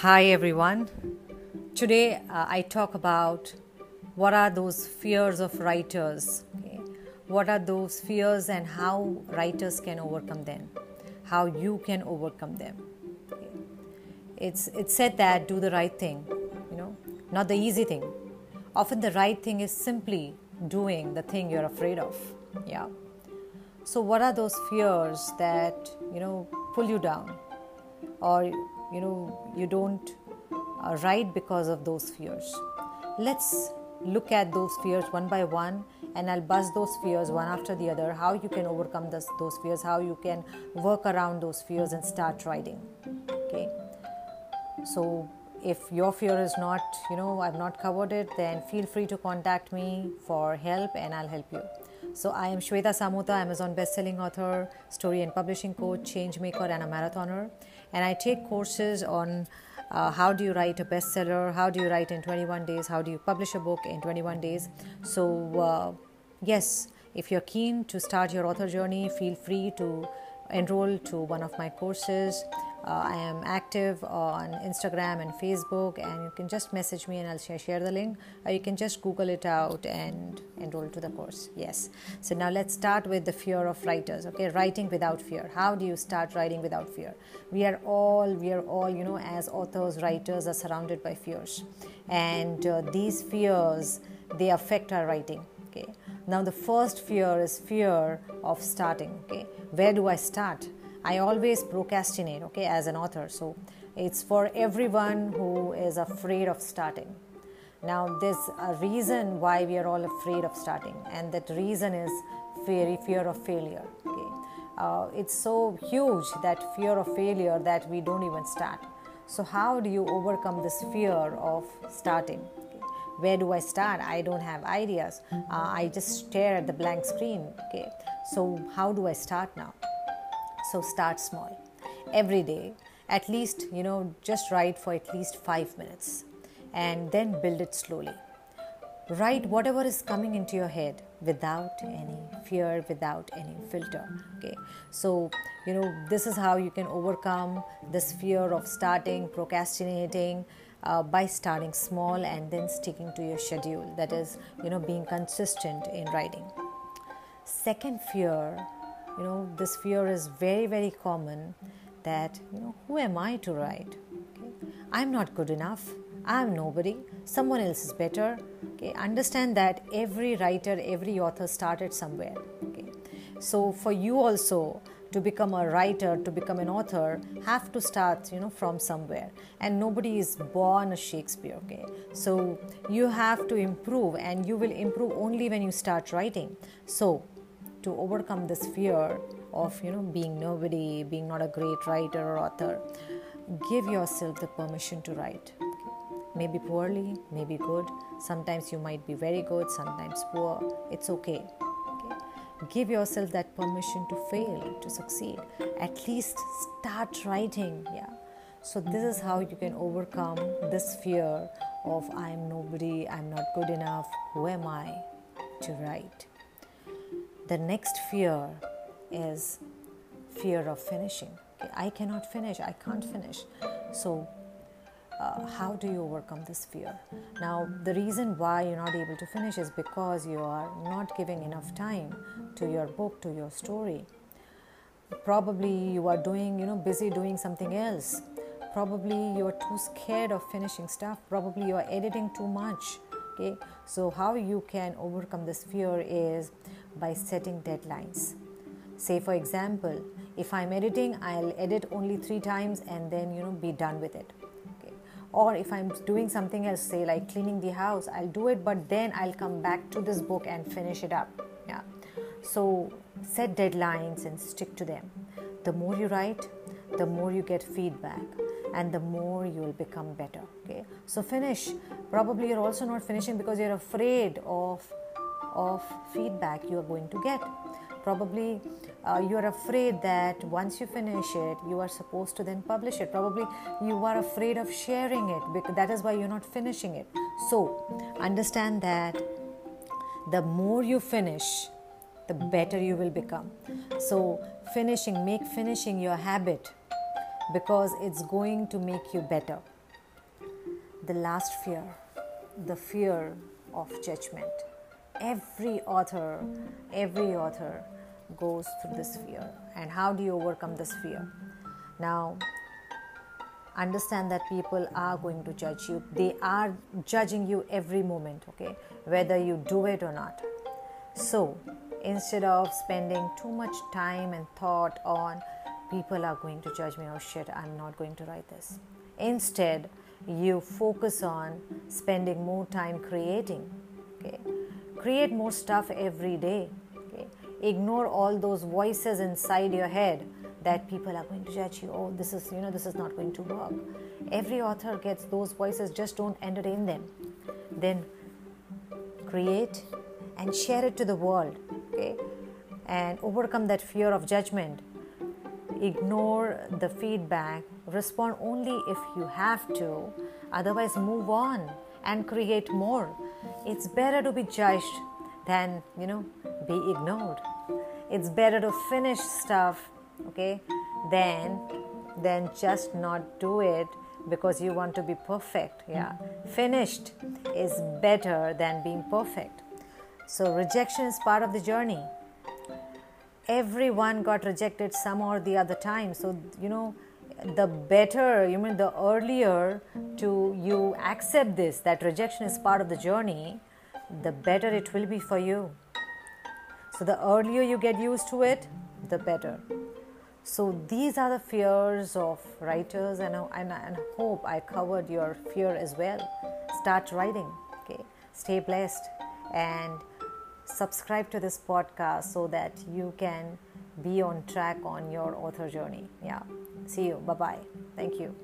Hi everyone. Today uh, I talk about what are those fears of writers. Okay? What are those fears and how writers can overcome them. How you can overcome them. Okay? It's it's said that do the right thing, you know, not the easy thing. Often the right thing is simply doing the thing you're afraid of. Yeah. So what are those fears that, you know, pull you down or you know you don't uh, write because of those fears. Let's look at those fears one by one and i'll buzz those fears one after the other how you can overcome this, those fears how you can work around those fears and start writing okay? So if your fear is not you know i've not covered it then feel free to contact me for help and i'll help you. So i am shweta samota amazon best-selling author story and publishing coach change maker and a marathoner and I take courses on uh, how do you write a bestseller, how do you write in 21 days, how do you publish a book in 21 days. So, uh, yes, if you're keen to start your author journey, feel free to enroll to one of my courses. Uh, I am active on Instagram and Facebook, and you can just message me and I'll share, share the link. Or you can just Google it out and enroll to the course. Yes. So now let's start with the fear of writers. Okay, writing without fear. How do you start writing without fear? We are all, we are all, you know, as authors, writers, are surrounded by fears, and uh, these fears they affect our writing. Okay. Now the first fear is fear of starting. Okay, where do I start? I always procrastinate, okay, as an author. So it's for everyone who is afraid of starting. Now, there's a reason why we are all afraid of starting, and that reason is fear, fear of failure. Okay, uh, it's so huge that fear of failure that we don't even start. So, how do you overcome this fear of starting? Okay. Where do I start? I don't have ideas. Uh, I just stare at the blank screen. Okay, so how do I start now? So start small. Every day, at least, you know, just write for at least five minutes and then build it slowly. Write whatever is coming into your head without any fear, without any filter. Okay, so you know, this is how you can overcome this fear of starting, procrastinating. Uh, by starting small and then sticking to your schedule that is you know being consistent in writing second fear you know this fear is very very common that you know who am i to write? Okay? i'm not good enough. I'm nobody. Someone else is better. Okay. Understand that every writer every author started somewhere. Okay. So for you also to become a writer to become an author have to start you know from somewhere. And nobody is born a shakespeare. Okay. So you have to improve and you will improve only when you start writing. So to overcome this fear of you know being nobody being not a great writer or author give yourself the permission to write. Maybe poorly maybe good. Sometimes you might be very good sometimes poor. It's okay, okay? give yourself that permission to fail to succeed. At least start writing yeah. So this is how you can overcome this fear of i'm nobody i'm not good enough. Who am i to write the next fear is fear of finishing. I cannot finish, I can't finish. So, uh, how do you overcome this fear? Now, the reason why you're not able to finish is because you are not giving enough time to your book, to your story. Probably you are doing, you know, busy doing something else. Probably you are too scared of finishing stuff. Probably you are editing too much okay so how you can overcome this fear is by setting deadlines. Say for example if i'm editing i'll edit only 3 times and then you know be done with it. Okay. Or if i'm doing something else say like cleaning the house i'll do it but then i'll come back to this book and finish it up. Yeah. So set deadlines and stick to them. The more you write the more you get feedback and the more you will become better. Okay. So finish. Probably you're also not finishing because you're afraid of of feedback you are going to get. Probably uh, you are afraid that once you finish it you are supposed to then publish it. Probably you are afraid of sharing it because that is why you're not finishing it. So understand that the more you finish the better you will become. So finishing make finishing your habit because it's going to make you better. The last fear, the fear of judgment. Every author, every author goes through this fear. And how do you overcome this fear? Now, understand that people are going to judge you. They are judging you every moment, okay? Whether you do it or not. So, instead of spending too much time and thought on people are going to judge me, oh shit, I'm not going to write this. Instead, you focus on spending more time creating, okay? Create more stuff every day, okay? Ignore all those voices inside your head that people are going to judge you. Oh this is you know this is not going to work. Every author gets those voices just don't entertain them. Then create and share it to the world okay? And overcome that fear of judgment. Ignore the feedback. Respond only if you have to. Otherwise move on and create more it's better to be judged than you know be ignored. It's better to finish stuff okay then then just not do it because you want to be perfect. Yeah. Finished is better than being perfect. So rejection is part of the journey. Everyone got rejected some or the other time. So you know the better you mean the earlier to you accept this that rejection is part of the journey the better it will be for you so the earlier you get used to it the better so these are the fears of writers, and, and, and hope I covered your fear as well. Start writing, okay? Stay blessed and subscribe to this podcast so that you can be on track on your author journey. Yeah. See you. Bye bye. Thank you.